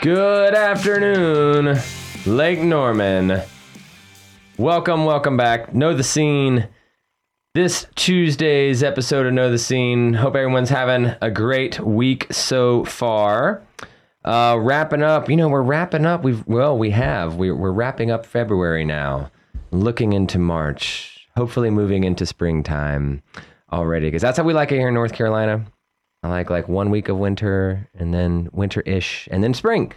Good afternoon, Lake Norman. Welcome, welcome back. Know the scene. This Tuesday's episode of Know the Scene. Hope everyone's having a great week so far. Uh, wrapping up, you know, we're wrapping up. We've well, we have. We're, we're wrapping up February now, looking into March. Hopefully, moving into springtime already, because that's how we like it here in North Carolina. I like like one week of winter and then winter-ish and then spring.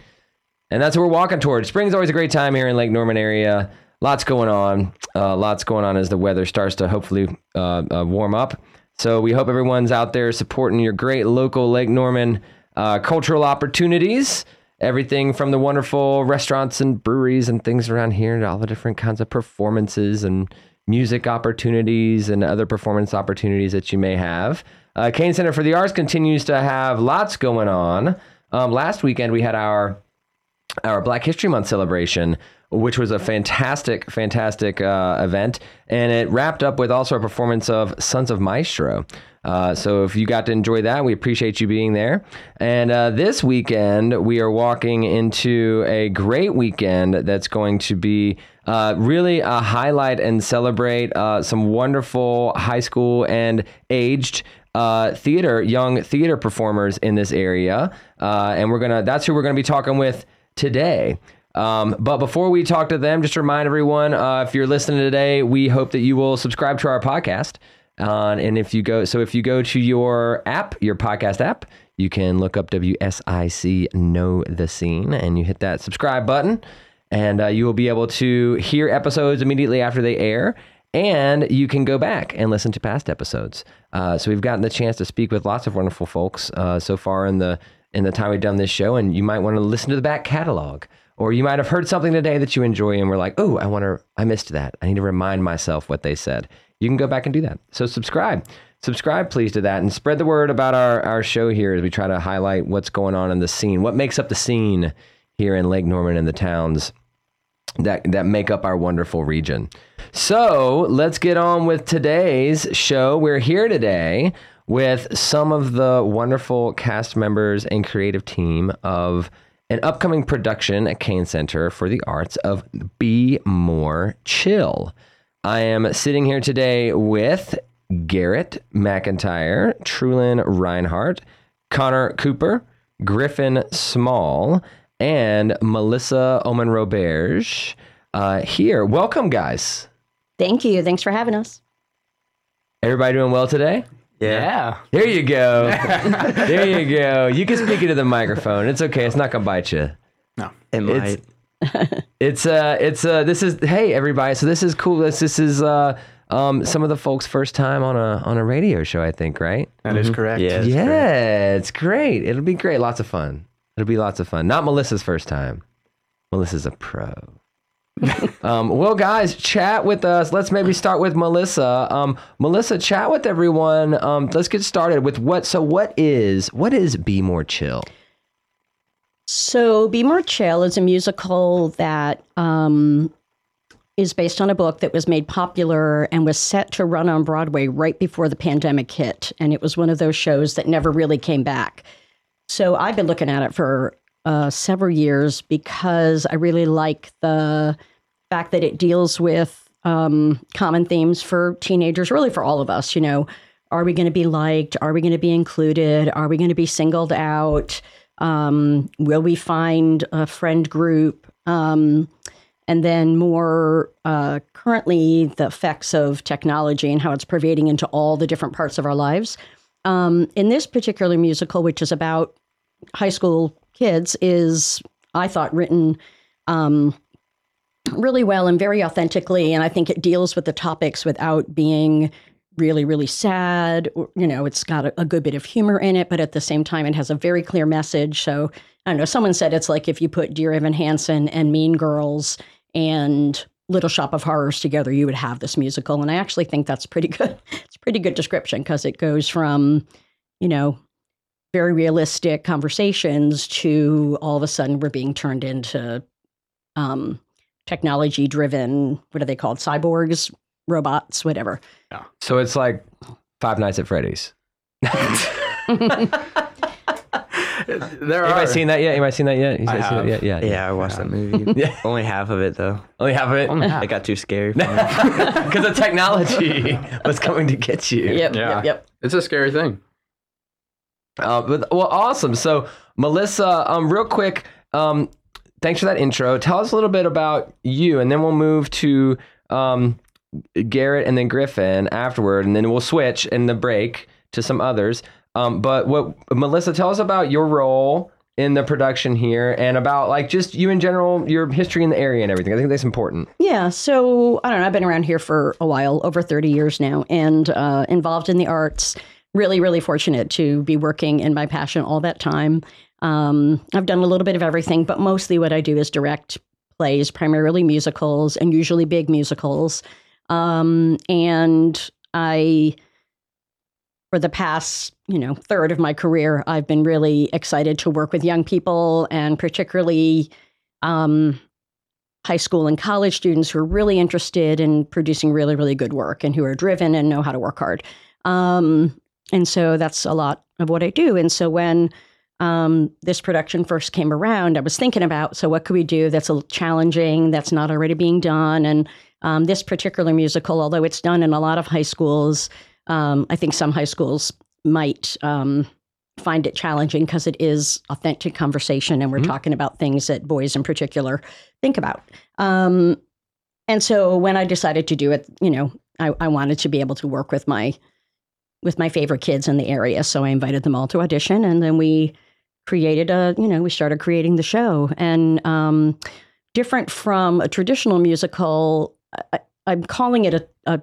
And that's what we're walking towards. Spring's always a great time here in Lake Norman area. Lots going on. Uh, lots going on as the weather starts to hopefully uh, uh, warm up. So we hope everyone's out there supporting your great local Lake Norman uh, cultural opportunities. Everything from the wonderful restaurants and breweries and things around here to all the different kinds of performances and music opportunities and other performance opportunities that you may have. Uh, Cain Center for the Arts continues to have lots going on. Um, last weekend we had our our Black History Month celebration, which was a fantastic, fantastic uh, event, and it wrapped up with also a performance of Sons of Mystro. Uh, so if you got to enjoy that, we appreciate you being there. And uh, this weekend, we are walking into a great weekend that's going to be uh, really a highlight and celebrate uh, some wonderful high school and aged uh, theater, young theater performers in this area. Uh, and we're gonna that's who we're gonna be talking with today. Um, but before we talk to them, just remind everyone, uh, if you're listening today, we hope that you will subscribe to our podcast. Uh, and if you go, so if you go to your app, your podcast app, you can look up WSIC Know the Scene and you hit that subscribe button, and uh, you will be able to hear episodes immediately after they air. And you can go back and listen to past episodes. Uh, so we've gotten the chance to speak with lots of wonderful folks uh, so far in the in the time we've done this show, and you might want to listen to the back catalog. Or you might have heard something today that you enjoy and we're like, oh, I want to, I missed that. I need to remind myself what they said. You can go back and do that. So subscribe. Subscribe, please, to that and spread the word about our, our show here as we try to highlight what's going on in the scene, what makes up the scene here in Lake Norman and the towns that, that make up our wonderful region. So let's get on with today's show. We're here today with some of the wonderful cast members and creative team of an upcoming production at Cain Center for the Arts of Be More Chill. I am sitting here today with Garrett McIntyre, Trulin Reinhardt, Connor Cooper, Griffin Small, and Melissa Ohlman-Roberge uh, here. Welcome, guys. Thank you. Thanks for having us. Everybody doing well today? Yeah. There you go. there you go. You can speak into the microphone. It's okay. It's not gonna bite you. No. It might. It's it's uh it's uh this is hey everybody. So this is cool. This this is uh um some of the folks' first time on a on a radio show. I think right. that is correct. Yeah. That's yeah, it's great. It'll be great. Lots of fun. It'll be lots of fun. Not Melissa's first time. Melissa's a pro. um, well, guys, chat with us. Let's maybe start with Melissa. Um, Melissa, chat with everyone. Um, let's get started with what. So, what is what is Be More Chill? So, Be More Chill is a musical that um, is based on a book that was made popular and was set to run on Broadway right before the pandemic hit. And it was one of those shows that never really came back. So, I've been looking at it for uh, several years because I really like the fact that it deals with um, common themes for teenagers, really for all of us. You know, are we going to be liked? Are we going to be included? Are we going to be singled out? Um, will we find a friend group? Um, and then more uh, currently, the effects of technology and how it's pervading into all the different parts of our lives. Um, in this particular musical, which is about high school kids, is I thought written um, really well and very authentically, and I think it deals with the topics without being really, really sad. You know, it's got a, a good bit of humor in it, but at the same time, it has a very clear message. So I don't know. Someone said it's like if you put Dear Evan Hansen and Mean Girls and Little Shop of Horrors together, you would have this musical. And I actually think that's pretty good. It's pretty good description because it goes from, you know, very realistic conversations to all of a sudden we're being turned into um, technology driven, what are they called? Cyborgs, robots, whatever. So it's like Five Nights at Freddy's. there Anybody are. seen that yet? Anybody seen that yet? You I guys seen it have. yet? Yeah. Yeah, I watched that movie. Yeah. Only half of it though. Only half of it. Only half. It got too scary. For me. Because the technology was coming to get you. Yep, Yeah. yep, yep. It's a scary thing. Uh, but well, awesome. So, Melissa, um, real quick, um, thanks for that intro. Tell us a little bit about you, and then we'll move to um, Garrett and then Griffin afterward, and then we'll switch in the break to some others. Um, but what Melissa, tell us about your role in the production here, and about like just you in general, your history in the area and everything. I think that's important. Yeah, so I don't know. I've been around here for a while, over 30 years now, and uh, involved in the arts. Really, really fortunate to be working in my passion all that time. Um, I've done a little bit of everything, but mostly what I do is direct plays, primarily musicals, and usually big musicals. Um, and I, for the past, you know, third of my career, I've been really excited to work with young people, and particularly. Um, high school and college students who are really interested in producing really, really good work and who are driven and know how to work hard. Um, and so that's a lot of what I do. And so when um, this production first came around, I was thinking about so what could we do that's a little challenging, that's not already being done. And um, this particular musical, although it's done in a lot of high schools, um, I think some high schools might um, find it challenging because it is authentic conversation and we're Mhm. talking about things that boys in particular think about. Um, and so when I decided to do it, you know, I, I wanted to be able to work with my with my favorite kids in the area. So I invited them all to audition, and then we created a, you know, we started creating the show. And um, different from a traditional musical, I, I'm calling it a, a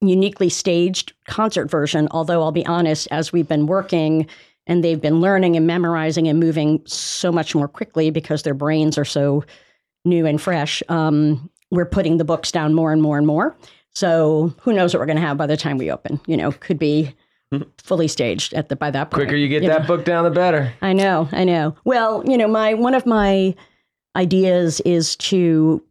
uniquely staged concert version. Although I'll be honest, as we've been working and they've been learning and memorizing and moving so much more quickly because their brains are so new and fresh. Um, we're putting the books down more and more and more. So who knows what we're going to have by the time we open? You know, could be fully staged at the by that point. Quicker you get you that know. book down, the better. I know, I know. Well, you know, my one of my ideas is to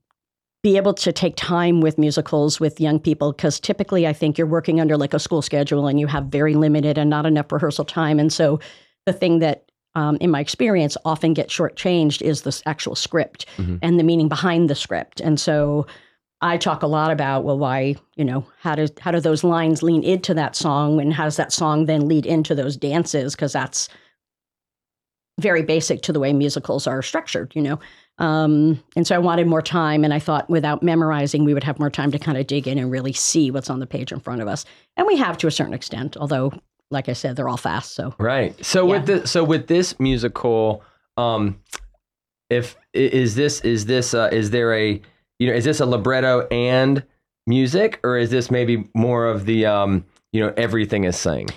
be able to take time with musicals with young people because typically I think you're working under like a school schedule and you have very limited and not enough rehearsal time. And so the thing that um, in my experience often gets shortchanged is this actual script Mhm. and the meaning behind the script. And so I talk a lot about well, why you know how do how do those lines lean into that song, and how does that song then lead into those dances? Because that's very basic to the way musicals are structured, you know. Um, and so I wanted more time, and I thought without memorizing, we would have more time to kind of dig in and really see what's on the page in front of us. And we have to a certain extent, although, like I said, they're all fast. So Right. So with the so with this musical, um, if is this is this uh, is there a you know is this a libretto and music or is this maybe more of the um you know everything is sang?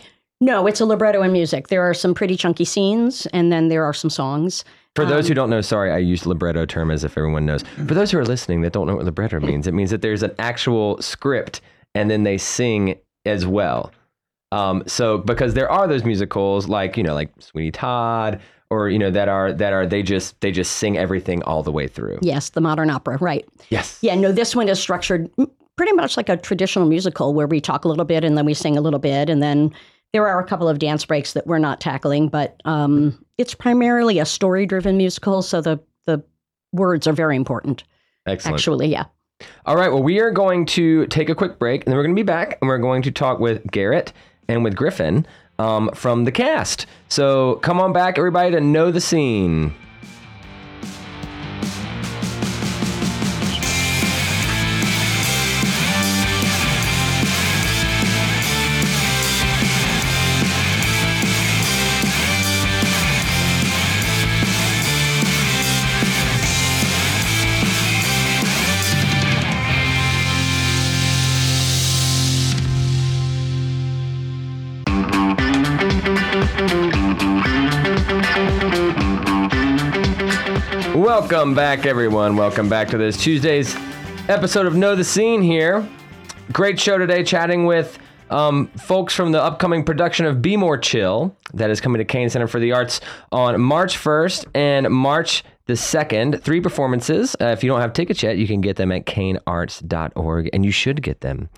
no, it's a libretto and music. There are some pretty chunky scenes, and then there are some songs. For those Um, who don't know, sorry, I used libretto term as if everyone knows. For those who are listening that don't know what libretto means, it means that there's an actual script and then they sing as well. Um, so because there are those musicals like you know like Sweeney Todd or you know that are that are they just they just sing everything all the way through. Yes, the modern opera, right? Yes. Yeah, no, this one is structured pretty much like a traditional musical where we talk a little bit and then we sing a little bit. And then there are a couple of dance breaks that we're not tackling, but um, it's primarily a story driven musical. So the, the words are very important, Excellent. actually. Yeah. All right. Well, we are going to take a quick break, and then we're going to be back, and we're going to talk with Garrett and with Griffin um, from the cast. So come on back, everybody, to know the scene. Welcome back, everyone. Welcome back to this Tuesday's episode of Know the Scene here. Great show today, chatting with um, folks from the upcoming production of Be More Chill that is coming to Cain Center for the Arts on March 1st and March the 2nd. Three performances. Uh, if you don't have tickets yet, you can get them at kanearts.org, and you should get them.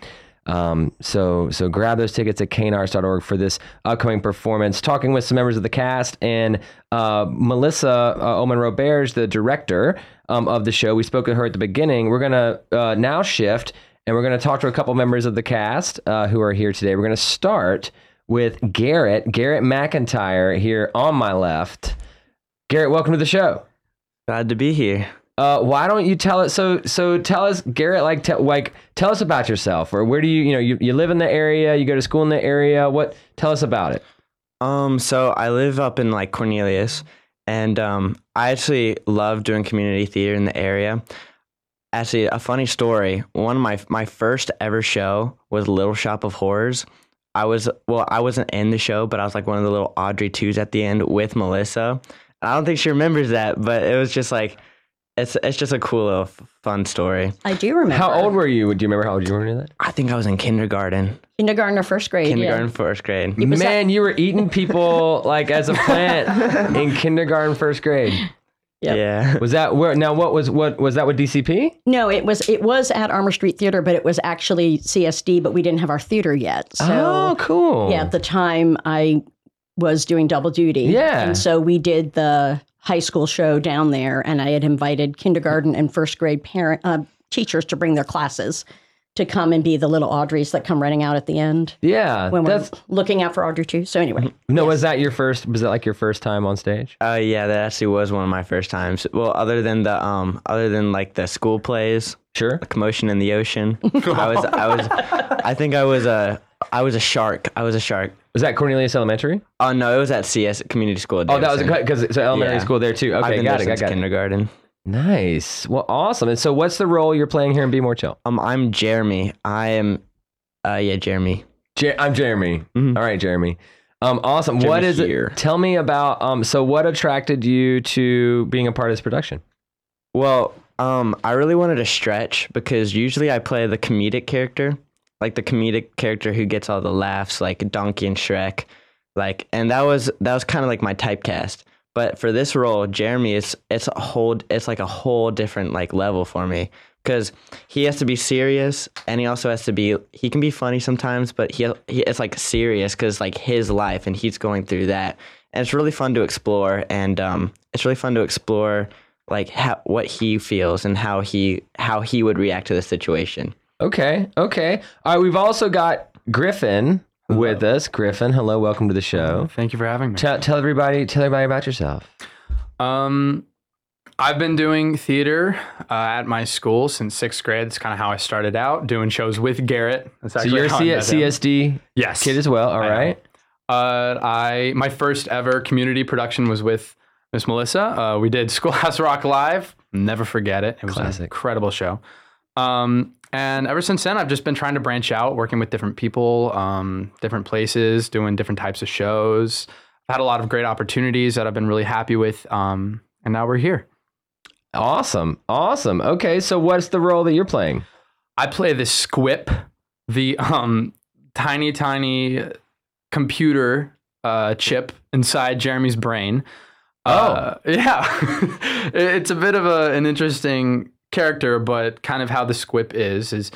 Um, so so grab those tickets at knars.org for this upcoming performance. Talking with some members of the cast and uh, Melissa uh, Ohlman-Roberge, the director um, of the show. We spoke with her at the beginning. We're gonna uh, now shift and we're gonna talk to a couple members of the cast uh, who are here today. We're gonna start with Garrett Garrett McIntyre here on my left. Garrett, welcome to the show. Glad to be here. Uh, why don't you tell us? So, so tell us, Garrett. Like, like, tell us about yourself. Or where do you, you know, you, you live in the area? You go to school in the area? What? Tell us about it. Um, so I live up in like Cornelius, and um, I actually love doing community theater in the area. Actually, a funny story. One of my my first ever show was Little Shop of Horrors. I was well, I wasn't in the show, but I was like one of the little Audrey twos at the end with Melissa. I don't think she remembers that, but it was just like it's it's just a cool little f- fun story. I do remember. How old were you? Do you remember how old you were when you did that? I think I was in kindergarten, Kindergarten or first grade? kindergarten, Yeah. first grade. was Man, you were eating people like as a plant in kindergarten, first grade. Yep. Yeah. Was that where? Now, what was what was that with DCP? No, it was it was at Armour Street Theater, but it was actually CSD, but we didn't have our theater yet. So oh, cool. yeah, at the time I was doing double duty. Yeah. And so we did the high school show down there and I had invited kindergarten and first grade parent uh, teachers to bring their classes to come and be the little Audreys that come running out at the end yeah. when we're That's looking out for Audrey too. So anyway, no. Was that your first? Was that like your first time on stage? Uh, yeah, that actually was one of my first times. Well, other than the um, other than like the school plays, Sure. commotion in the ocean. I was, I was, I think I was a, I was a shark. I was a shark. Was that Cornelius Elementary? Oh no, it was at CS Community School. at Oh, that was Davidson. because so elementary Yeah. school there too. I've Okay, been got there it. Got, since got it. kindergarten. Nice. Well, awesome. And so, what's the role you're playing here in Be More Chill? Um, I'm Jeremy. I am, uh, yeah, Jeremy. Jer- I'm Jeremy. Mhm. All right, Jeremy. Um, awesome. Jeremy what is here. it? Tell me about. Um, so what attracted you to being a part of this production? Well, um, I really wanted to stretch because usually I play the comedic character, like the comedic character who gets all the laughs, like Donkey and Shrek, like, and that was that was kind of like my typecast. But for this role, Jeremy is it's a whole it's like a whole different like level for me because he has to be serious and he also has to be he can be funny sometimes, but he, he it's like serious because like his life and he's going through that, and it's really fun to explore and um, it's really fun to explore like how, what he feels and how he how he would react to the situation. Okay. Okay. All right. We've also got Griffin with us. Griffin, hello. Welcome to the show. Thank you for having me. Tell, tell everybody. Tell everybody about yourself. Um, I've been doing theater uh, at my school since sixth grade. That's kind of how I started out doing shows with Garrett. That's So actually you're a how I C- met him. CSD yes kid as well. All I right. Uh, I my first ever community production was with Miss Melissa. Uh, we did Schoolhouse Rock live. Never forget it. It was Classic. an incredible show. Um, and ever since then, I've just been trying to branch out, working with different people, um, different places, doing different types of shows. I've had a lot of great opportunities that I've been really happy with. Um, and now we're here. Awesome. Awesome. Okay. So what's the role that you're playing? I play the Squip, the um, tiny, tiny computer uh, chip inside Jeremy's brain. Uh, yeah. it's a bit of a, an interesting character, but kind of how the Squip is is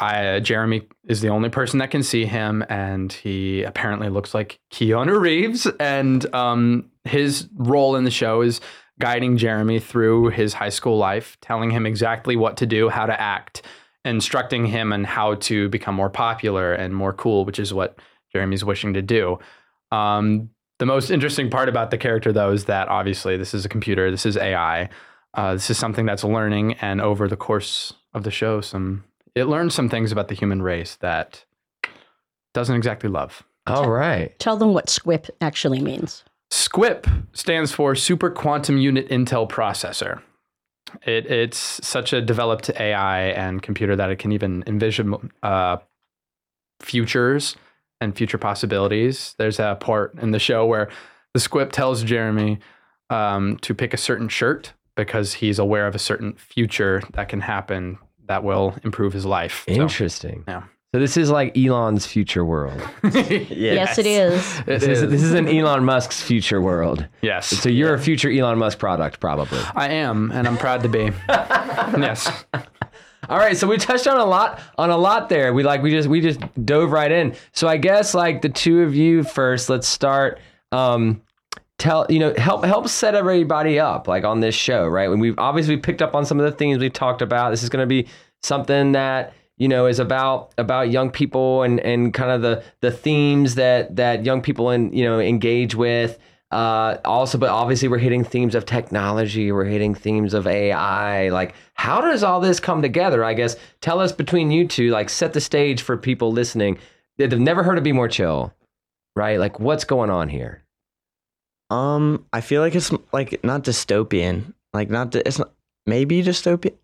I, uh, Jeremy is the only person that can see him, and he apparently looks like Keanu Reeves. And um, his role in the show is guiding Jeremy through his high school life, telling him exactly what to do, how to act, instructing him on how to become more popular and more cool, which is what Jeremy's wishing to do. Um, the most interesting part about the character, though, is that obviously this is a computer, this is AI, uh, this is something that's learning, and over the course of the show, some it learns some things about the human race that doesn't exactly love. All right. tell them what SQUIP actually means. SQUIP stands for Super Quantum Unit Intel Processor. It, it's such a developed AI and computer that it can even envision uh, futures and future possibilities. There's a part in the show where the SQUIP tells Jeremy um, to pick a certain shirt because he's aware of a certain future that can happen that will improve his life. So- Interesting. Yeah. So this is like Elon's future world. Yes, it is. It This is, is. this is an Elon Musk's future world. yes. So you're a future Elon Musk product, probably. I am, and I'm proud to be. yes. All right, so we touched on a lot on a lot there. We like we just we just dove right in. So I guess like the two of you first, let's start um tell you know help help set everybody up like on this show, right? When we've obviously picked up on some of the things we've talked about. This is going to be something that you know is about about young people and and kind of the the themes that that young people and you know engage with uh, also, but obviously, we're hitting themes of technology. We're hitting themes of AI. Like, how does all this come together? I guess tell us between you two. Like, set the stage for people listening that have never heard of Be More Chill, right? Like, what's going on here? Um, I feel like it's like not dystopian. Like not it's not maybe dystopian.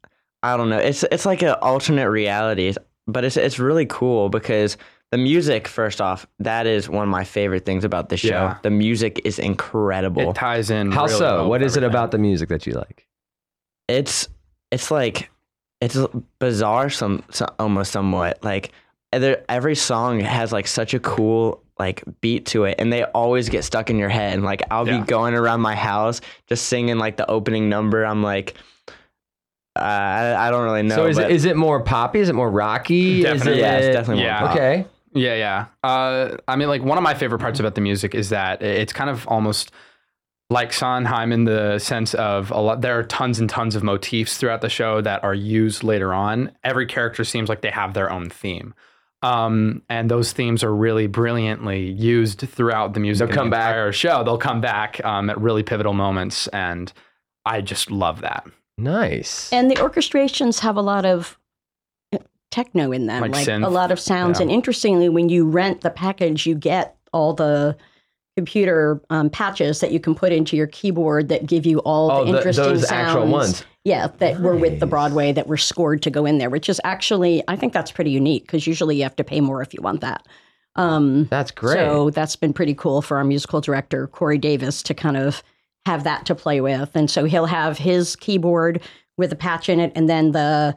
I don't know. It's it's like an alternate reality, but it's it's really cool because the music, first off, that is one of my favorite things about the show. Yeah. The music is incredible. It ties in. How really so? well What with is it about the music that you like? it's it's like it's bizarre some, some almost somewhat like there, every song has like such a cool like beat to it and they always get stuck in your head and like i'll Yeah. be going around my house just singing like the opening number i'm like uh, I, I don't really know so is but it is it more poppy? Is it more rocky? Definitely. Is it, yeah it's definitely more yeah. pop. Okay. Yeah, yeah. Uh, I mean, like one of my favorite parts about the music is that it's kind of almost like Sondheim in the sense of a lot. There are tons and tons of motifs throughout the show that are used later on. Every character seems like they have their own theme, um, and those themes are really brilliantly used throughout the music. They'll come the back. entire show. They'll come back um, at really pivotal moments, and I just love that. Nice. And the orchestrations have a lot of techno in them, Like like, synth, a lot of sounds. yeah. And interestingly, when you rent the package, you get all the computer um, patches that you can put into your keyboard that give you all oh, the the, interesting those sounds. actual ones. Yeah, that were with the Broadway that were scored to go in there, which is actually, I think that's pretty unique because usually you have to pay more if you want that. Um, That's great. so that's been pretty cool for our musical director, Corey Davis, to kind of have that to play with. And so he'll have his keyboard with a patch in it, and then the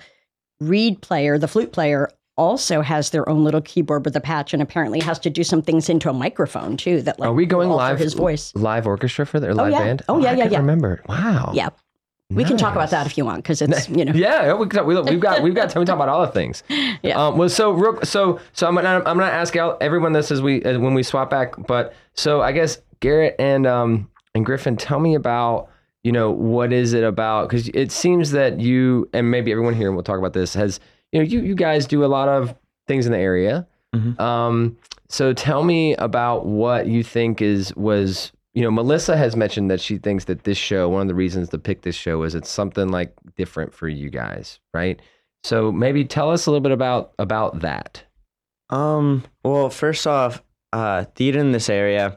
reed player, the flute player, also has their own little keyboard with a patch and apparently has to do some things into a microphone too that like Are we going live? his voice. Live orchestra for their live yeah. band? Oh, yeah, I yeah, yeah. Remember? Wow. Yeah. We can talk about that if you want because it's, you know. Yeah, we, we, we've got we've got time to talk about all the things. Yeah. Um, well, so real, so so I'm gonna I'm gonna ask everyone this as we when we swap back. But so I guess Garrett and um and Griffin, tell me about you know what is it about? Because it seems that you and maybe everyone here, and we'll talk about this, has you know you you guys do a lot of things in the area. Mhm. Um, so tell me about what you think is was you know Melissa has mentioned that she thinks that this show one of the reasons to pick this show is it's something like different for you guys, right? So maybe tell us a little bit about about that. Um. Well, first off, uh, theater in this area,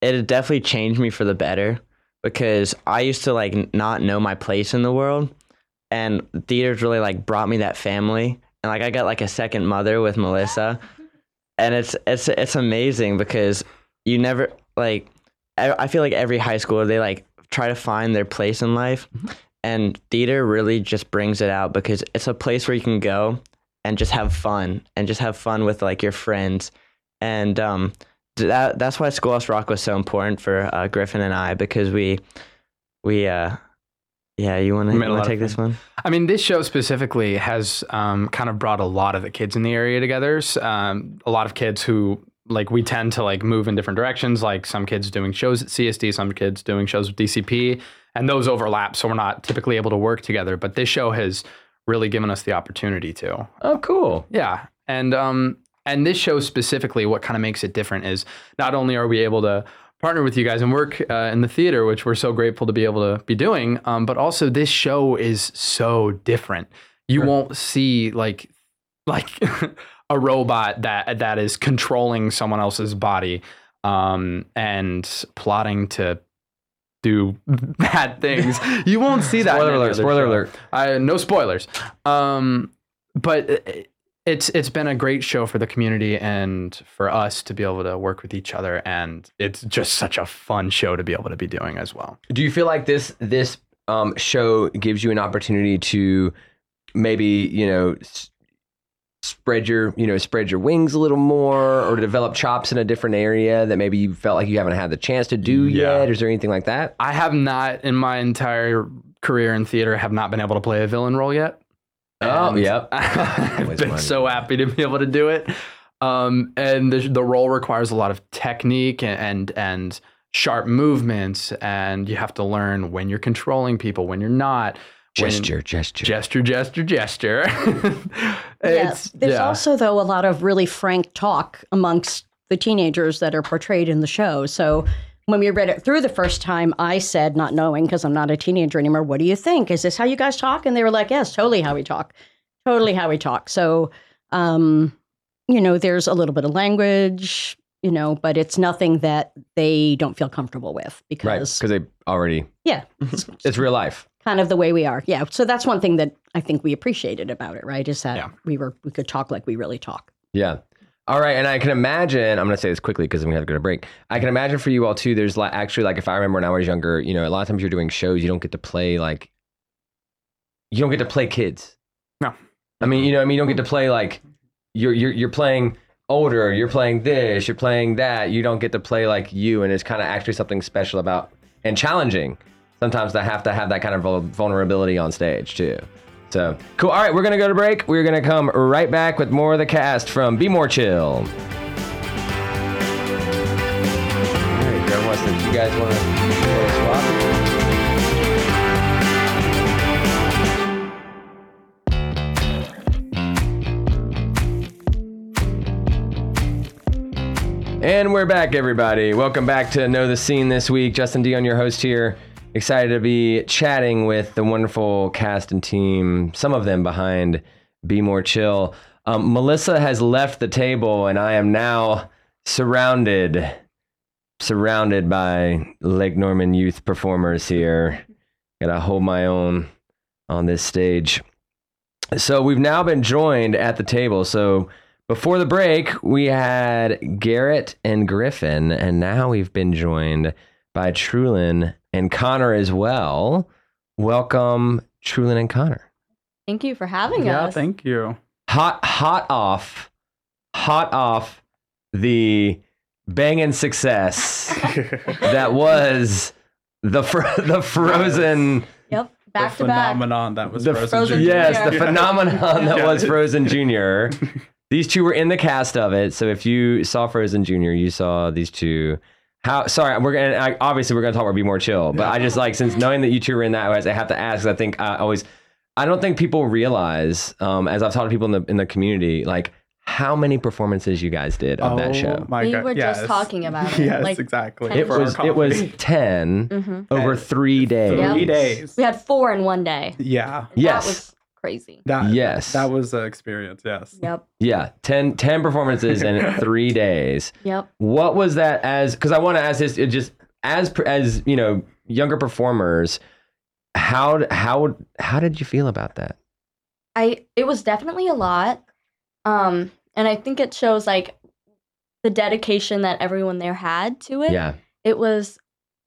it definitely changed me for the better because I used to like not know my place in the world, and theater's really like brought me that family, and like I got like a second mother with Melissa, and it's it's it's amazing because you never like I, I feel like every high schooler they like try to find their place in life, and theater really just brings it out because it's a place where you can go and just have fun and just have fun with like your friends and um that that's why Schoolhouse Rock was so important for uh, Griffin and I because we we uh yeah you want We made a to take this one I mean, this show specifically has um, kind of brought a lot of the kids in the area together. Um, a lot of kids who like we tend to like move in different directions. Like some kids doing shows at CSD, some kids doing shows with DCP, and those overlap. So we're not typically able to work together. But this show has really given us the opportunity to. Oh, cool. Yeah, and um, and this show specifically, what kind of makes it different is not only are we able to partner with you guys and work uh, in the theater, which we're so grateful to be able to be doing, um, but also this show is so different. You Sure. won't see like like a robot that that is controlling someone else's body um, and plotting to do bad things. You won't see that. Spoiler alert! Spoiler show. alert! I, no spoilers. Um, but it- it's it's been a great show for the community and for us to be able to work with each other, and it's just such a fun show to be able to be doing as well. Do you feel like this this um, show gives you an opportunity to maybe you know s- spread your you know spread your wings a little more, or to develop chops in a different area that maybe you felt like you haven't had the chance to do Yeah. yet? Is there anything like that? I have not in my entire career in theater have not been able to play a villain role yet. Oh, And yep. I've been so happy to be able to do it. Um, and the, the role requires a lot of technique and, and and sharp movements, and you have to learn when you're controlling people, when you're not. when- Gesture, gesture. gesture, gesture, gesture. Yes. It's- There's yeah. also, though, a lot of really frank talk amongst the teenagers that are portrayed in the show. So when we read it through the first time, I said, not knowing because I'm not a teenager anymore, what do you think? Is this how you guys talk? And they were like, yes, totally how we talk. Totally how we talk. So, um, you know, there's a little bit of language, you know, but it's nothing that they don't feel comfortable with Right, because, because they already, yeah, it's real life. kind of the way we are. Yeah. So that's one thing that I think we appreciated about it, right? Is that Yeah. we were we could talk like we really talk. Yeah. All right, and I can imagine. I'm going to say this quickly because we have to go to break. I can imagine for you all too. There's like actually like if I remember when I was younger, you know, a lot of times you're doing shows, you don't get to play like you don't get to play kids. No. I mean, you know, I mean, you don't get to play like you're you're you're playing older. You're playing this. You're playing that. You don't get to play like you, and it's kind of actually something special about and challenging. Sometimes to have to have that kind of vulnerability on stage too. So cool. All right, we're gonna go to break. We're gonna come right back with more of the cast from Be More Chill. All right, Grandma, Weston, you guys want to swap? And we're back, everybody. Welcome back to Know the Scene this week. Justin Dionne, your host here. Excited to be chatting with the wonderful cast and team, some of them behind Be More Chill. Um, Melissa has left the table, and I am now surrounded, surrounded by Lake Norman youth performers here. Gotta hold my own on this stage. So we've now been joined at the table. So before the break, we had Garrett and Griffin, and now we've been joined by Trulin and Connor as well. Welcome, Trulin and Connor. Thank you for having yeah, us. Yeah, thank you. Hot, hot off, hot off the banging success that was the fr- the Frozen. Yep, back the to back. phenomenon that was The Frozen, Frozen Junior. Yes, the Junior. phenomenon that Yeah. was Frozen Junior. These two were in the cast of it. So if you saw Frozen Junior, you saw these two. How? Sorry, we're gonna I, obviously we're gonna talk about be more chill, but I just like since knowing that you two were in that, I have to ask. I think I always, I don't think people realize, um, as I've talked to people in the in the community, like how many performances you guys did of that Oh show. My We God. were just talking about it, Yes, like, exactly. It was it was coffee. 10 Mhm. over three days. Yep. three days. We had four in one day. Yeah. Yes. That was crazy. That, Yes. That was an experience. Yes. Yep. Yeah, 10, 10 performances in three days. Yep. What was that as? Because I want to ask this. It just as as you know, younger performers. How how how did you feel about that? I it was definitely a lot. Um and I think it shows like the dedication that everyone there had to it. Yeah, It was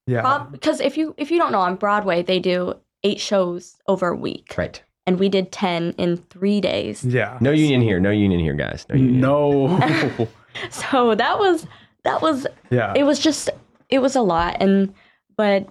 Yeah. because if you if you don't know on Broadway they do 8 shows over a week. right. And we did 10 in 3 days. yeah. No union here. No union here, guys. No union. No. So that was that was yeah. it was just it was a lot and but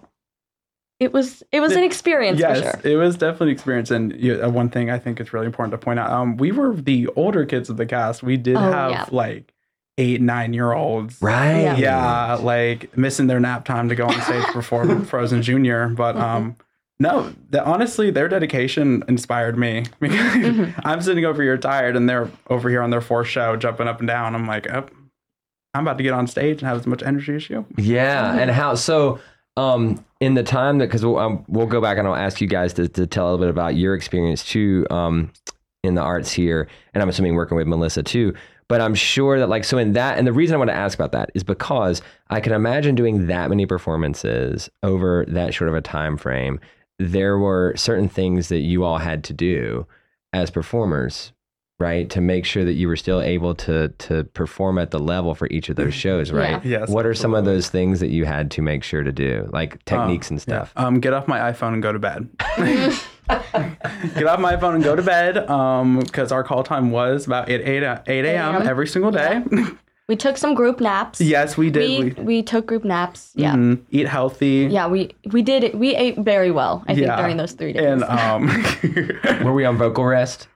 it was it was an experience yes, for sure it was definitely an experience. And you, uh, one thing I think it's really important to point out: um, we were the older kids of the cast. We did Oh, have yeah. like eight, nine year olds. Right. Yeah. Yeah, like missing their nap time to go on stage to perform Frozen Junior. But um, no, the, honestly, their dedication inspired me because Mhm. I'm sitting over here tired, and they're over here on their fourth show, jumping up and down. I'm like, oh, I'm about to get on stage and have as much energy as you. Yeah, and how so? Um, in the time that because we'll um, we'll go back and I'll ask you guys to, to tell a little bit about your experience too. Um, in the arts here, and I'm assuming working with Melissa too. But I'm sure that like so in that, and the reason I want to ask about that is because I can imagine doing that many performances over that short of a time frame. There were certain things that you all had to do as performers, right, to make sure that you were still able to to perform at the level for each of those shows, right? Yeah. Yes. what are some of those things that you had to make sure to do, like techniques and Yeah. stuff? Um, get off my iPhone and go to bed. get off my phone and go to bed. Um, because our call time was about 8 8, 8 a.m. a.m. every single day. we took some group naps yes, we did. we, We, we took group naps yeah Mhm. eat healthy. yeah we we did it we ate very well i think during those three days And um, Were we on vocal rest?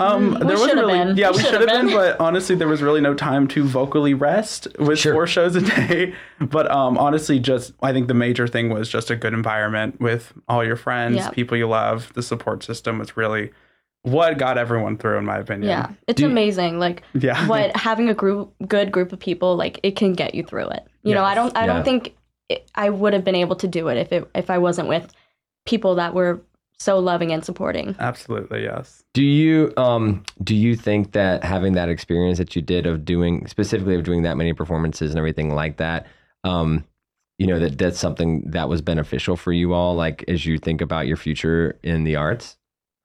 Um, Mm, we there wasn't should've really, been. yeah, We we should should've have been, been. but honestly, there was really no time to vocally rest with Sure. four shows a day. But um, honestly, just I think the major thing was just a good environment with all your friends, Yeah. people you love. The support system was really what got everyone through, in my opinion. Yeah, it's Do you- amazing. Like yeah, what having a group, good group of people, like it can get you through it. You know, I don't, I Yeah. don't think it, I would have been able to do it if it if I wasn't with people that were so loving and supporting. absolutely yes. Do you um do you think that having that experience that you did of doing specifically of doing that many performances and everything like that, um, you know that that's something that was beneficial for you all, like as you think about your future in the arts?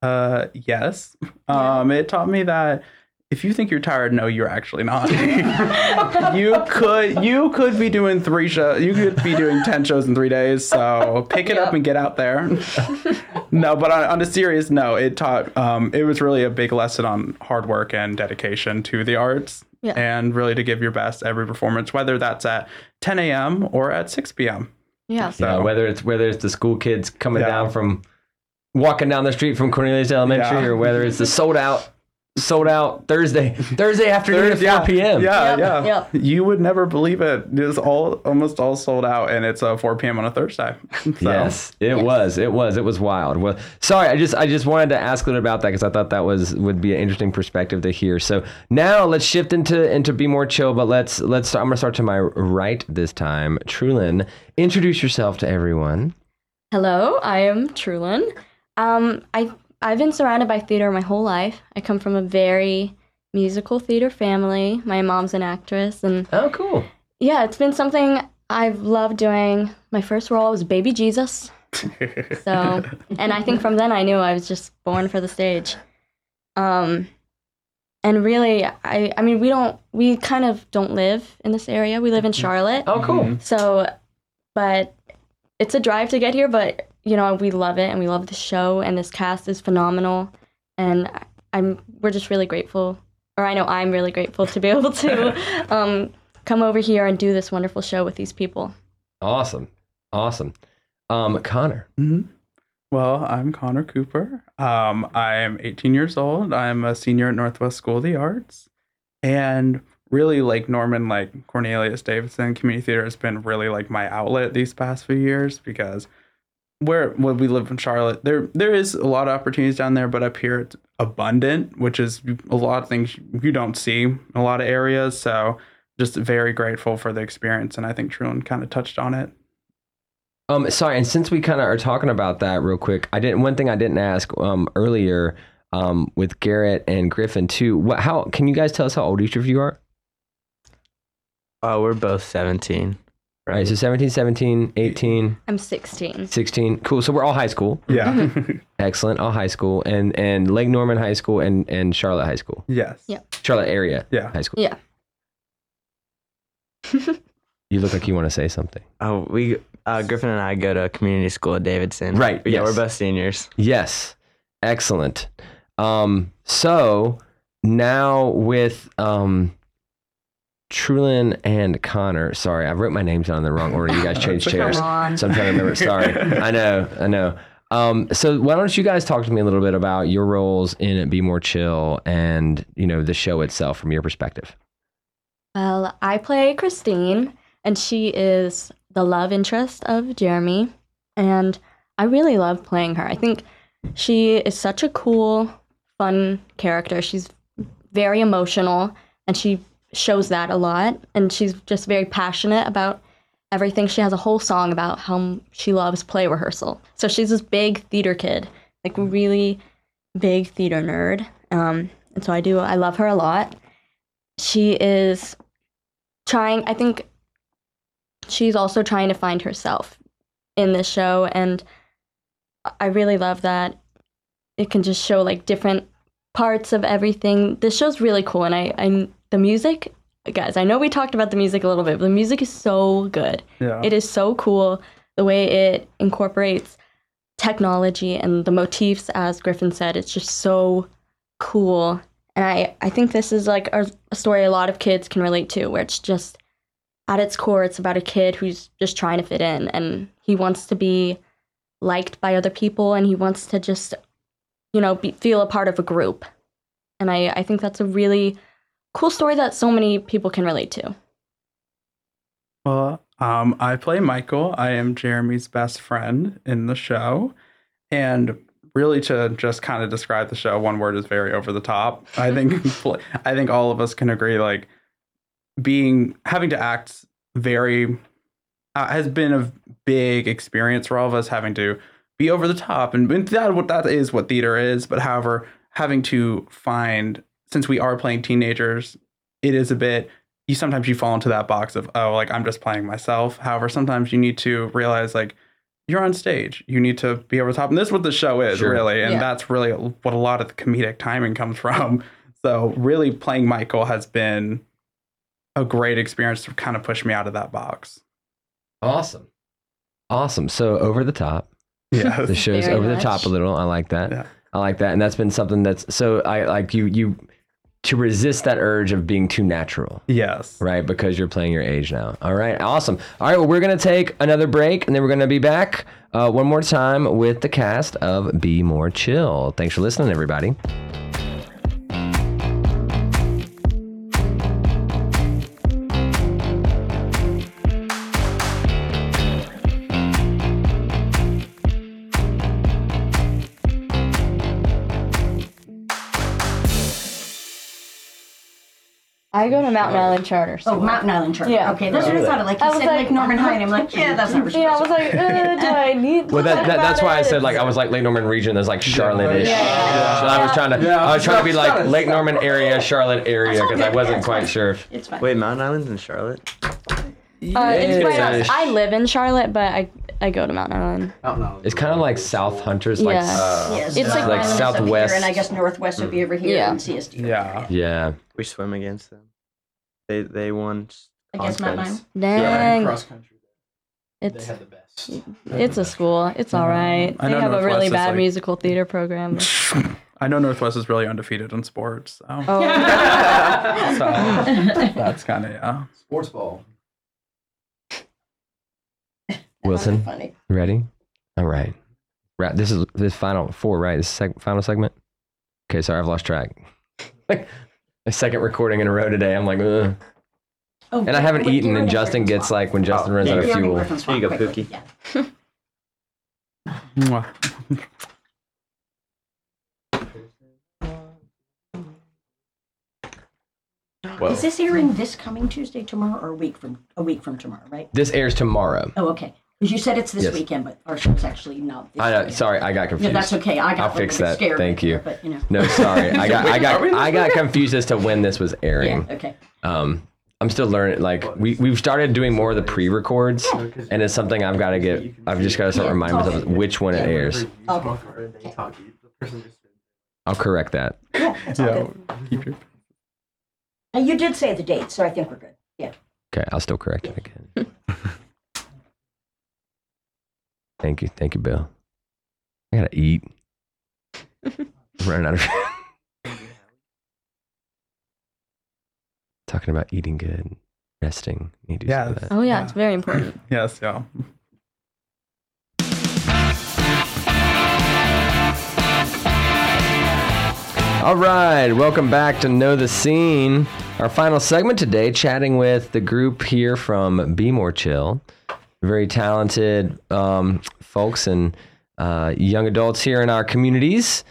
Uh, yes. Um, it taught me that if you think you're tired, no, you're actually not. you could you could be doing three shows. You could be doing ten shows in three days. So pick it up and get out there. no, but on, on a serious note, it taught. Um, it was really a big lesson on hard work and dedication to the arts. Yeah. And really to give your best every performance, whether that's at 10 a.m. or at 6 p.m. Yeah. So Yeah, whether it's whether it's the school kids coming Yeah. down from walking down the street from Cornelius Elementary, Yeah. or whether it's the sold out sold out Thursday Thursday afternoon at four yeah, p.m. Yeah, Yep, yeah. yep. You would never believe it. It's all almost all sold out, and it's uh, 4 p.m. on a Thursday. So, Yes, it was. It was. It was wild. Well, sorry, I just I just wanted to ask a little about that because I thought that was would be an interesting perspective to hear. So now let's shift into into be more chill. But let's let's. I'm gonna start to my right this time. Trulin, introduce yourself to everyone. Hello, I am Trulin. Um, I I've been surrounded by theater my whole life. I come from a very musical theater family. My mom's an actress, and Oh, cool. yeah, it's been something I've loved doing. My first role was Baby Jesus. So, and I think from then I knew I was just born for the stage. Um, and really, I I mean we don't we kind of don't live in this area. We live in Charlotte. Oh, cool. So, but it's a drive to get here, but you know, we love it and we love the show and this cast is phenomenal. And I- I'm we're just really grateful or I know I'm really grateful to be able to um, come over here and do this wonderful show with these people. Awesome. Awesome. Um, Connor. Mhm. Well, I'm Connor Cooper. Um, I'm 18 years old. I'm a senior at Northwest School of the Arts, and really like Norman, like Cornelius Davidson, community theater has been really like my outlet these past few years because where when we live in Charlotte, there there is a lot of opportunities down there, but up here it's abundant, which is a lot of things you don't see in a lot of areas. So just very grateful for the experience, and I think Trulin kind of touched on it. Um, sorry, and since we kind of are talking about that real quick, I didn't. One thing I didn't ask um earlier um with Garrett and Griffin too. What? How can you guys tell us how old each of you are? Oh, we're both 17. All right, so 17, 17, 18, I'm 16. 16. Cool. So we're all high school. Yeah. Excellent. All high school and and Lake Norman High School and and Charlotte High School. yes. Yeah. Charlotte area Yeah. high school. Yeah. You look like you want to say something. Oh, we uh, Griffin and I go to community school at Davidson. Right, Yeah, yes. we're both seniors. Yes. Excellent. Um, so now with um Trulin and Connor. Sorry, I wrote my names down in the wrong order. You guys changed chairs. On. So I'm trying to remember. Sorry. I know. I know. Um, so why don't you guys talk to me a little bit about your roles in Be More Chill and you know the show itself from your perspective? Well, I play Christine, and she is the love interest of Jeremy. And I really love playing her. I think she is such a cool, fun character. She's very emotional, and she shows that a lot. And she's just very passionate about everything. She has a whole song about how she loves play rehearsal. So she's this big theater kid, like really big theater nerd. Um, and so I do, I love her a lot. She is trying i think she's also trying to find herself in this show and i really love that it can just show like different parts of everything this show's really cool and i i the music guys i know we talked about the music a little bit but the music is so good. Yeah. it is so cool the way it incorporates technology and the motifs as griffin said. It's just so cool. And i i think this is like a, a story a lot of kids can relate to where it's just at its core it's about a kid who's just trying to fit in and he wants to be liked by other people and he wants to just you know be, feel a part of a group. And I, I think that's a really cool story that so many people can relate to. Well, um, I play Michael. I am Jeremy's best friend in the show. And really to just kind of describe the show, one word is very over the top. I think I think all of us can agree like being having to act very uh, has been a big experience for all of us having to be over the top and that what that is what theater is but however having to find since we are playing teenagers it is a bit you sometimes you fall into that box of oh like i'm just playing myself however sometimes you need to realize like you're on stage you need to be over the top and this is what the show is Sure. really and Yeah. that's really what a lot of the comedic timing comes from so really playing michael has been a great experience to kind of push me out of that box Awesome. Awesome. So over the top. yeah The show's Very over the top a little. I like that. Yeah. I like that. And that's been something that's so I like you you to resist that urge of being too natural. yes Right, because you're playing your age now. All right, awesome. All right, well, we're gonna take another break, and then we're gonna be back uh, one more time with the cast of Be More Chill. Thanks for listening, everybody. I go to Mountain Island Charter Oh, School. Mountain Island Church. Yeah. Okay, that's what I thought. Like I you was said, like- like Norman High, and I'm like, yeah, that's not yeah, I was like, uh, do I need? to Well, that, that that's about why I said like I was like Lake Norman region. There's like Charlotte-ish. Yeah. So I was trying to Yeah. I was trying to be like Lake Norman area, Charlotte area, because I wasn't That's quite fine. sure. if It's fine. Wait, Mountain Island's in Charlotte? Uh, Yeah. I live in Charlotte, but I I go to Mountain Island. It's kind of like South Hunters, like Yeah. uh, Yes, It's like- Mountain like Island's here, southwest. and I guess northwest would be over here, Yeah. and CSD. yeah yeah. We swim against them. They they won. I guess Mountain conference. Dang, cross country. They it's have the best. it's a school. It's all right. I They know have a Northwest really is bad like- musical theater program. i know northwest is really undefeated in sports so, Oh, so that's kind of yeah Sports ball. Wilson, Funny. ready? All right. Right. This is this final four, right? This sec- final segment. Okay, sorry, I've lost track. Like a second recording in a row today. I'm like, Ugh. Oh, and I haven't wait, eaten, and Justin Griffin's gets Swamp. like when Justin runs out of fuel. Here you go. Pookie. Yeah. Mwah. Is this airing this coming Tuesday, tomorrow, or a week from a week from tomorrow? Right? This airs tomorrow. Oh, okay. Because you said it's this Yes. weekend, but our show's actually not. This I know. weekend. Sorry, I got Yeah, confused. that's okay. I got I'll a little fix bit that. scared Thank you. there, but you know. No, sorry. I got, I got, I got confused as to when this was airing. Yeah. Okay. Um, I'm still learning. Like we we've started doing more of the pre-records, and it's something I've got to get. I've just got to start reminding myself which one it airs. Okay. I'll correct that. Yeah, that's all good. keep your you did say the date, so I think we're good. Yeah. Okay, I'll still correct it again. Thank you, thank you, Bill. I gotta eat. I'm running out of. Talking about eating good, resting. Need to do some of Yes. that. oh yeah, it's very important. yes yeah All right, welcome back to Know the Scene. Our final segment today, chatting with the group here from Be More Chill. Very talented um, folks and uh, young adults here in our communities.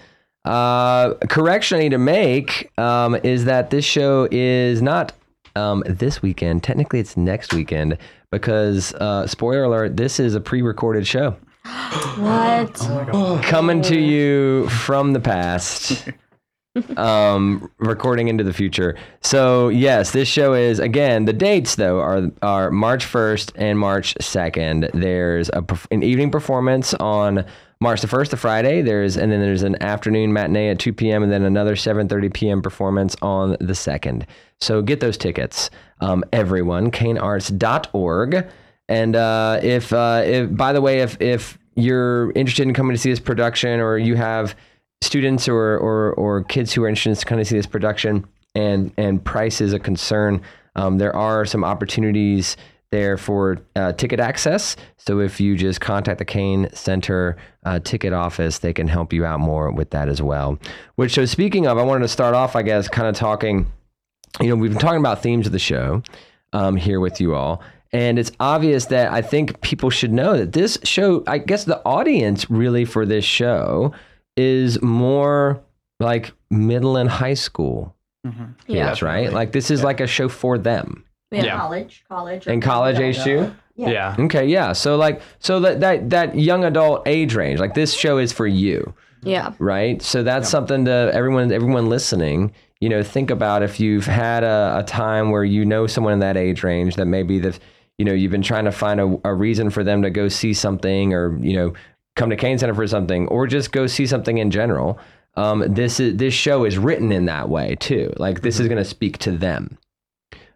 Uh, correction I need to make um, is that this show is not um, this weekend. Technically, it's next weekend because, uh, spoiler alert, this is a pre recorded show What? coming to you from the past um recording into the future. So yes this show is again the dates though are are march 1st and march 2nd there's a an evening performance on march the 1st the friday. There's and then there's an afternoon matinee at 2 p.m and then another 7.30 p.m performance on the 2nd so get those tickets um, everyone. Cainarts.org and uh, if, uh, if, by the way, if if you're interested in coming to see this production, or you have students or or, or kids who are interested to kind of see this production, and and price is a concern, um, there are some opportunities there for uh, ticket access. So if you just contact the Cain Center uh, ticket office, they can help you out more with that as well. Which, so speaking of, I wanted to start off, I guess, kind of talking. You know, we've been talking about themes of the show um, here with you all. And it's obvious that I think people should know that this show, I guess the audience really for this show is more like middle and high school Mhm. Yeah. kids, right? Like this is like a show for them. Yeah. College, college, In college age too? Yeah. Yeah. Okay, yeah. So like so that that that young adult age range, like this show is for you, Yeah. right? So that's something to everyone everyone listening, you know, think about if you've had a, a time where you know someone in that age range that maybe the you know, you've been trying to find a, a reason for them to go see something or, you know, come to Cain Center for something or just go see something in general. Um, this is this show is written in that way too. Like this is going to speak to them.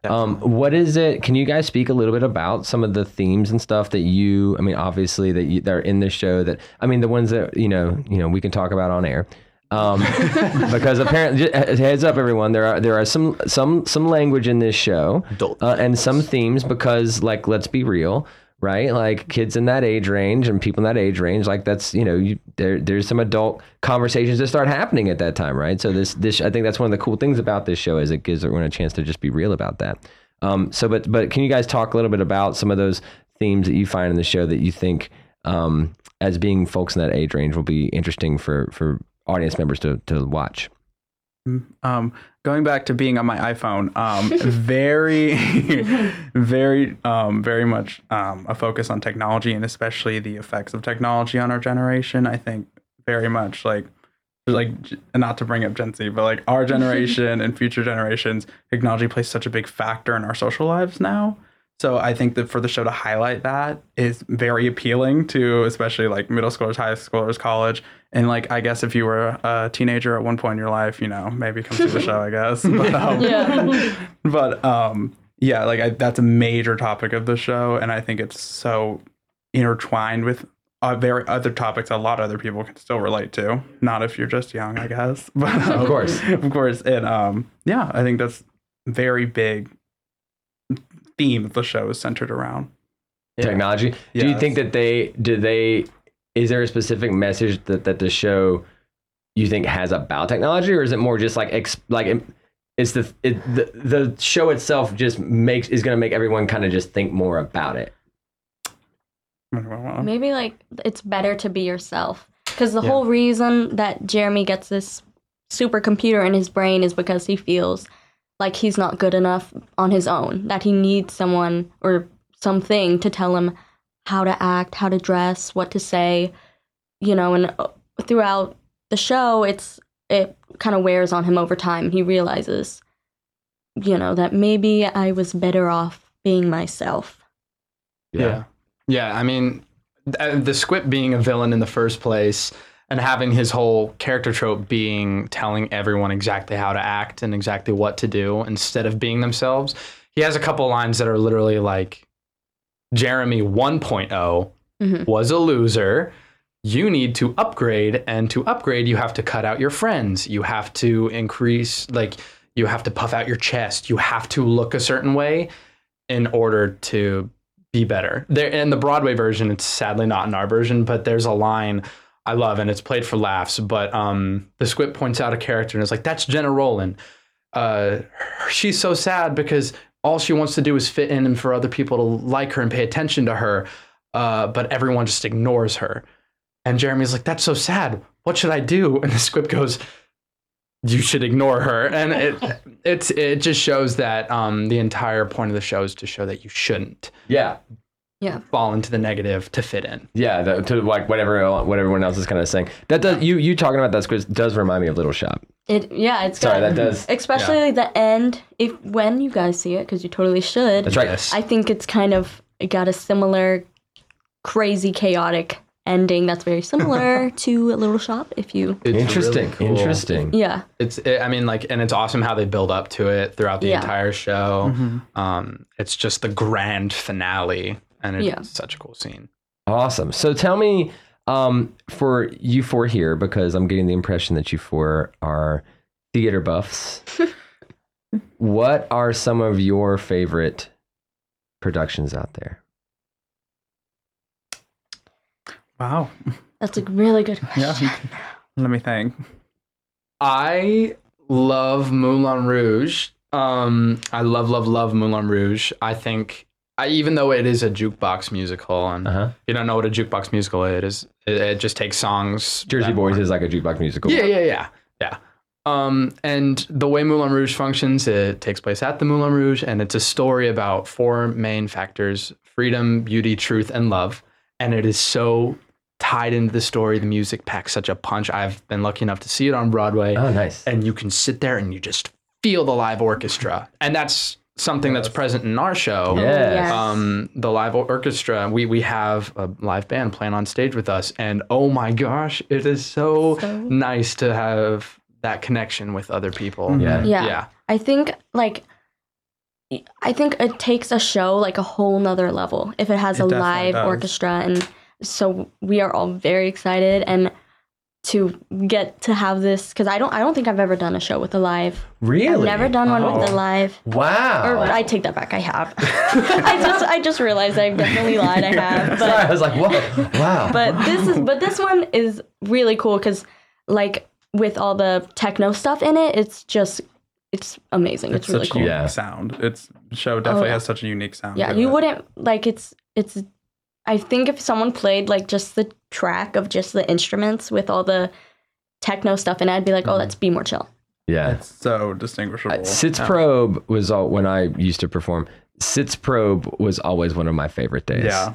Um, what is it? Can you guys speak a little bit about some of the themes and stuff that you? I mean, obviously that you, that are in this show. That I mean, the ones that you know, you know, we can talk about on air. Um, because apparently, heads up, everyone, there are there are some some some language in this show, uh, and some themes. Because, like, let's be real, right? Like kids in that age range and people in that age range, like that's you know, you there there's some adult conversations that start happening at that time, right? So this this I think that's one of the cool things about this show is it gives everyone a chance to just be real about that. Um, so but but can you guys talk a little bit about some of those themes that you find in the show that you think um, as being folks in that age range will be interesting for for audience members to to watch? Um, going back to being on my iPhone, um, very, very, um, very much um, a focus on technology and especially the effects of technology on our generation. I think very much like, like not to bring up Gen Z, but like our generation and future generations, technology plays such a big factor in our social lives now. So I think that for the show to highlight that is very appealing to especially like middle schoolers, high schoolers, college, and like I guess if you were a teenager at one point in your life, you know, maybe come see the show. I guess, but um, Yeah. but um, yeah, like I, that's a major topic of the show, and I think it's so intertwined with uh, very other topics a lot of other people can still relate to. Not if you're just young, I guess. But um, Of course. of course, and um, yeah, I think that's very big theme that the show is centered around. technology. Do you think that they do they is there a specific message that that the show you think has about technology or is it more just like ex, like it- it's the it, the the show itself just makes is going to make everyone kind of just think more about it. Maybe like it's better to be yourself. Because the Yeah. whole reason that Jeremy gets this supercomputer in his brain is because he feels like he's not good enough on his own, that he needs someone or something to tell him how to act, how to dress, what to say, you know, and uh, throughout the show it's it kind of wears on him over time. He realizes you know that maybe I was better off being myself. Yeah. Yeah. I mean, the Squip being a villain in the first place and having his whole character trope being telling everyone exactly how to act and exactly what to do instead of being themselves. He has a couple lines that are literally like Jeremy 1.0 Mhm. was a loser. You need to upgrade, and to upgrade, you have to cut out your friends. You have to increase, like, you have to puff out your chest. You have to look a certain way in order to be better. There in the Broadway version, it's sadly not in our version, but there's a line I love and it's played for laughs. But um, the Squip points out a character and is like, "That's Jenna Rolan. Uh, she's so sad because all she wants to do is fit in and for other people to like her and pay attention to her, uh, but everyone just ignores her." And Jeremy's like, "That's so sad. What should I do?" And the Squip goes, you should ignore her and it it's it just shows that um the entire point of the show is to show that you shouldn't Yeah. Fall into the negative to fit in Yeah, the, to like whatever what everyone else is kind of saying. That does you you talking about that Squip does remind me of Little Shop. It yeah, it's Sorry, got- that does. especially the end. If when you guys see it, because you totally should. That's right. Yes. I think it's kind of it got a similar, crazy, chaotic ending that's very similar to a Little Shop. If you It's Interesting. really cool. Interesting. yeah, it's it, i mean like and it's awesome how they build up to it throughout the Yeah. entire show um it's just the grand finale and it's Yeah. such a cool scene Awesome. So tell me, um, for you four here, because I'm getting the impression that you four are theater buffs. what are some of your favorite productions out there? Wow. That's a really good question. Yeah. Let me think. I love Moulin Rouge. Um, I love, love, love Moulin Rouge. I think, I, even though it is a jukebox musical, and Uh huh. you don't know what a jukebox musical is, it, it just takes songs. Jersey Boys is like a jukebox musical. Yeah, yeah, yeah, yeah. Um, and the way Moulin Rouge functions, it takes place at the Moulin Rouge, and it's a story about four main factors: freedom, beauty, truth, and love. And it is so tied into the story. The music packs such a punch. I've been lucky enough to see it on Broadway, Oh, nice. and you can sit there and you just feel the live orchestra, and that's something that's present in our show Yes. yes. um, the live orchestra. We we have a live band playing on stage with us, and oh my gosh, it is so, So- nice to have that connection with other people. Yeah. Yeah. yeah, I think like I think it takes a show like a whole nother level if it has It a live does. orchestra and so we are all very excited and to get to have this because I don't I don't think I've ever done a show with a live. Really? I've never done one with Oh. a live. Wow. Or I take that back. I have. I just I just realized I've definitely lied. I have. Sorry, I was like, whoa, wow. but this is but this one is really cool because like with all the techno stuff in it, it's just it's amazing. It's, It's, really such cool. a unique Yeah. sound. It's show definitely yeah. has such a unique sound. Yeah, you it. wouldn't like it's it's I think if someone played like just the track of just the instruments with all the techno stuff and I'd be like, "Oh, let's be more chill." yeah. It's so distinguishable. Uh, Sitz Probe was all when I used to perform. Sitz Probe was always one of my favorite days. yeah.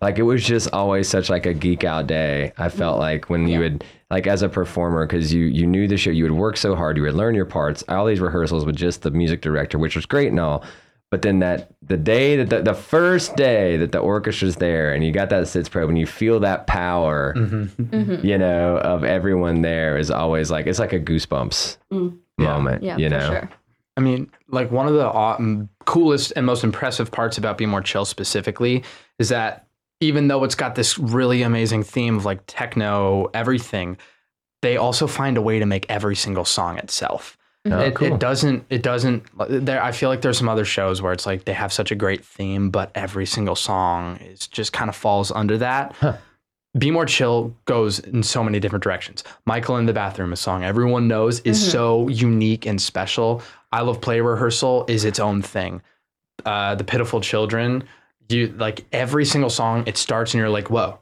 Like it was just always such like a geek out day. I felt like when you would like as a performer because you you knew the show, you would work so hard, you would learn your parts. All these rehearsals with just the music director, which was great and all. But then that the day that the, the first day that the orchestra's there and you got that sitz probe and you feel that power, mm-hmm. Mm-hmm. you know, of everyone there is always like it's like a goosebumps mm. moment. Yeah, you for know, sure. I mean, like one of the aw- coolest and most impressive parts about Be More Chill specifically is that even though it's got this really amazing theme of like techno everything, they also find a way to make every single song itself. Oh, it, cool. it doesn't. It doesn't. There, I feel like there's some other shows where it's like they have such a great theme, but every single song is just kind of falls under that. Huh. Be More Chill goes in so many different directions. Michael in the Bathroom, a song everyone knows, is so unique and special. I Love Play Rehearsal is its own thing. Uh, the Pitiful Children, you like every single song, it starts and you're like, whoa,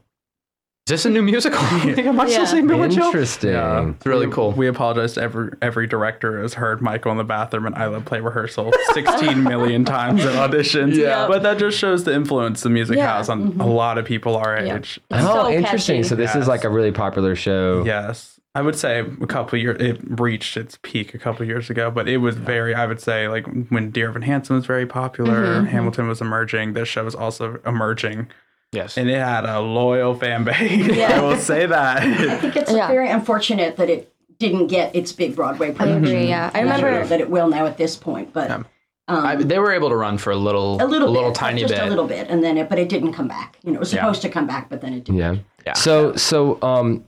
is this a new musical? Am I Yeah. still seeing Be More Chill? interesting. Yeah. It's really cool. We apologize to every every director has heard Michael in the bathroom and I Love Play Rehearsal 16 million times in auditions. Yeah. But that just shows the influence the music Yeah. has on a lot of people our Yeah. age. It's oh, so interesting. catchy. So this is like a really popular show. Yes. I would say a couple years, it reached its peak a couple years ago, but it was very, I would say, like when Dear Evan Hansen was very popular, Mm-hmm. Hamilton was emerging, this show was also emerging. Yes. And it had a loyal fan base. Yeah. I will say that. I think it's Yeah. very unfortunate that it didn't get its big Broadway I production. agree. Yeah, I I'm sure remember. that it will now at this point, but um, I, they were able to run for a little, a little, a little bit, tiny just bit. a little bit, and then it, but it didn't come back. You know, it was Yeah. supposed to come back, but then it didn't. Yeah. Yeah. So so um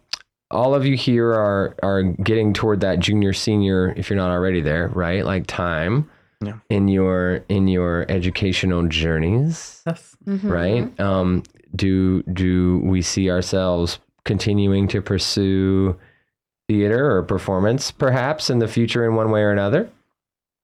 all of you here are are getting toward that junior senior if you're not already there, right? Like time Yeah. in your in your educational journeys, Yes. Mm-hmm. right? Um do do we see ourselves continuing to pursue theater or performance perhaps in the future in one way or another?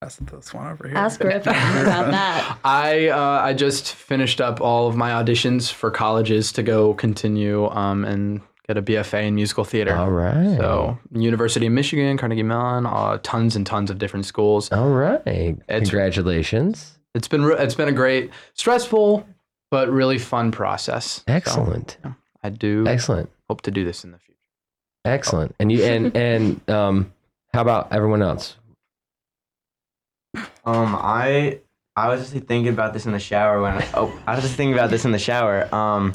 That's this one over here. Ask Griffin about that. I uh, I just finished up all of my auditions for colleges to go continue um, and get a BFA in musical theater. All right. So University of Michigan, Carnegie Mellon, uh, tons and tons of different schools. all right. Congratulations. It's been re- it's been a great, stressful, but really fun process. So, Excellent. I do Excellent. hope to do this in the future. Excellent. And you and and um how about everyone else? Um, I I was just thinking about this in the shower when I, oh I was just thinking about this in the shower. Um,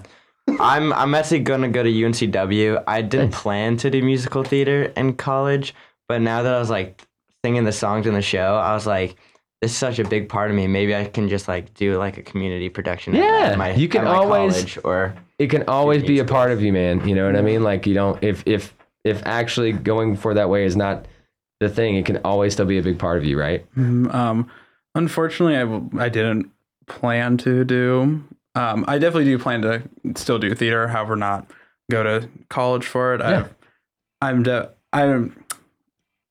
I'm I'm actually gonna go to UNCW. I didn't Nice. plan to do musical theater in college, but now that I was like singing the songs in the show, I was like, this is such a big part of me. Maybe I can just like do like a community production. at- Yeah, at my, you can at my always- college or it can always be a musical. part of you, man. You know what I mean? Like you don't if if if actually going for that way is not the thing, it can always still be a big part of you, right? Mm, Um, unfortunately, I, w- I didn't plan to do. Um, I definitely do plan to still do theater, however, not go to college for it. Yeah. I've, I'm de- I'm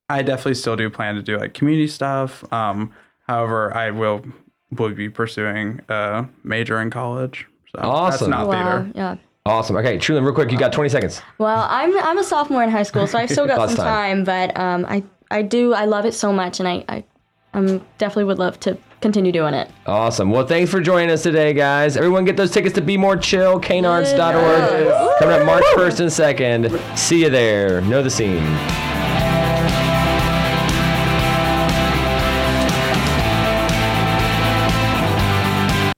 I definitely still do plan to do like community stuff. Um, however, I will will be pursuing a major in college. So Awesome. That's not Wow. theater. Yeah. Awesome. Okay, Trulin, real quick, you got 20 seconds. Well, I'm I'm a sophomore in high school, so I've still got Lots some of time. time. But um, I I do I love it so much, and I I um definitely would love to continue doing it. Awesome. Well, thanks for joining us today, guys. Everyone get those tickets to Be More Chill, cainarts.org. Coming up March 1st and 2nd. See you there. Know the scene.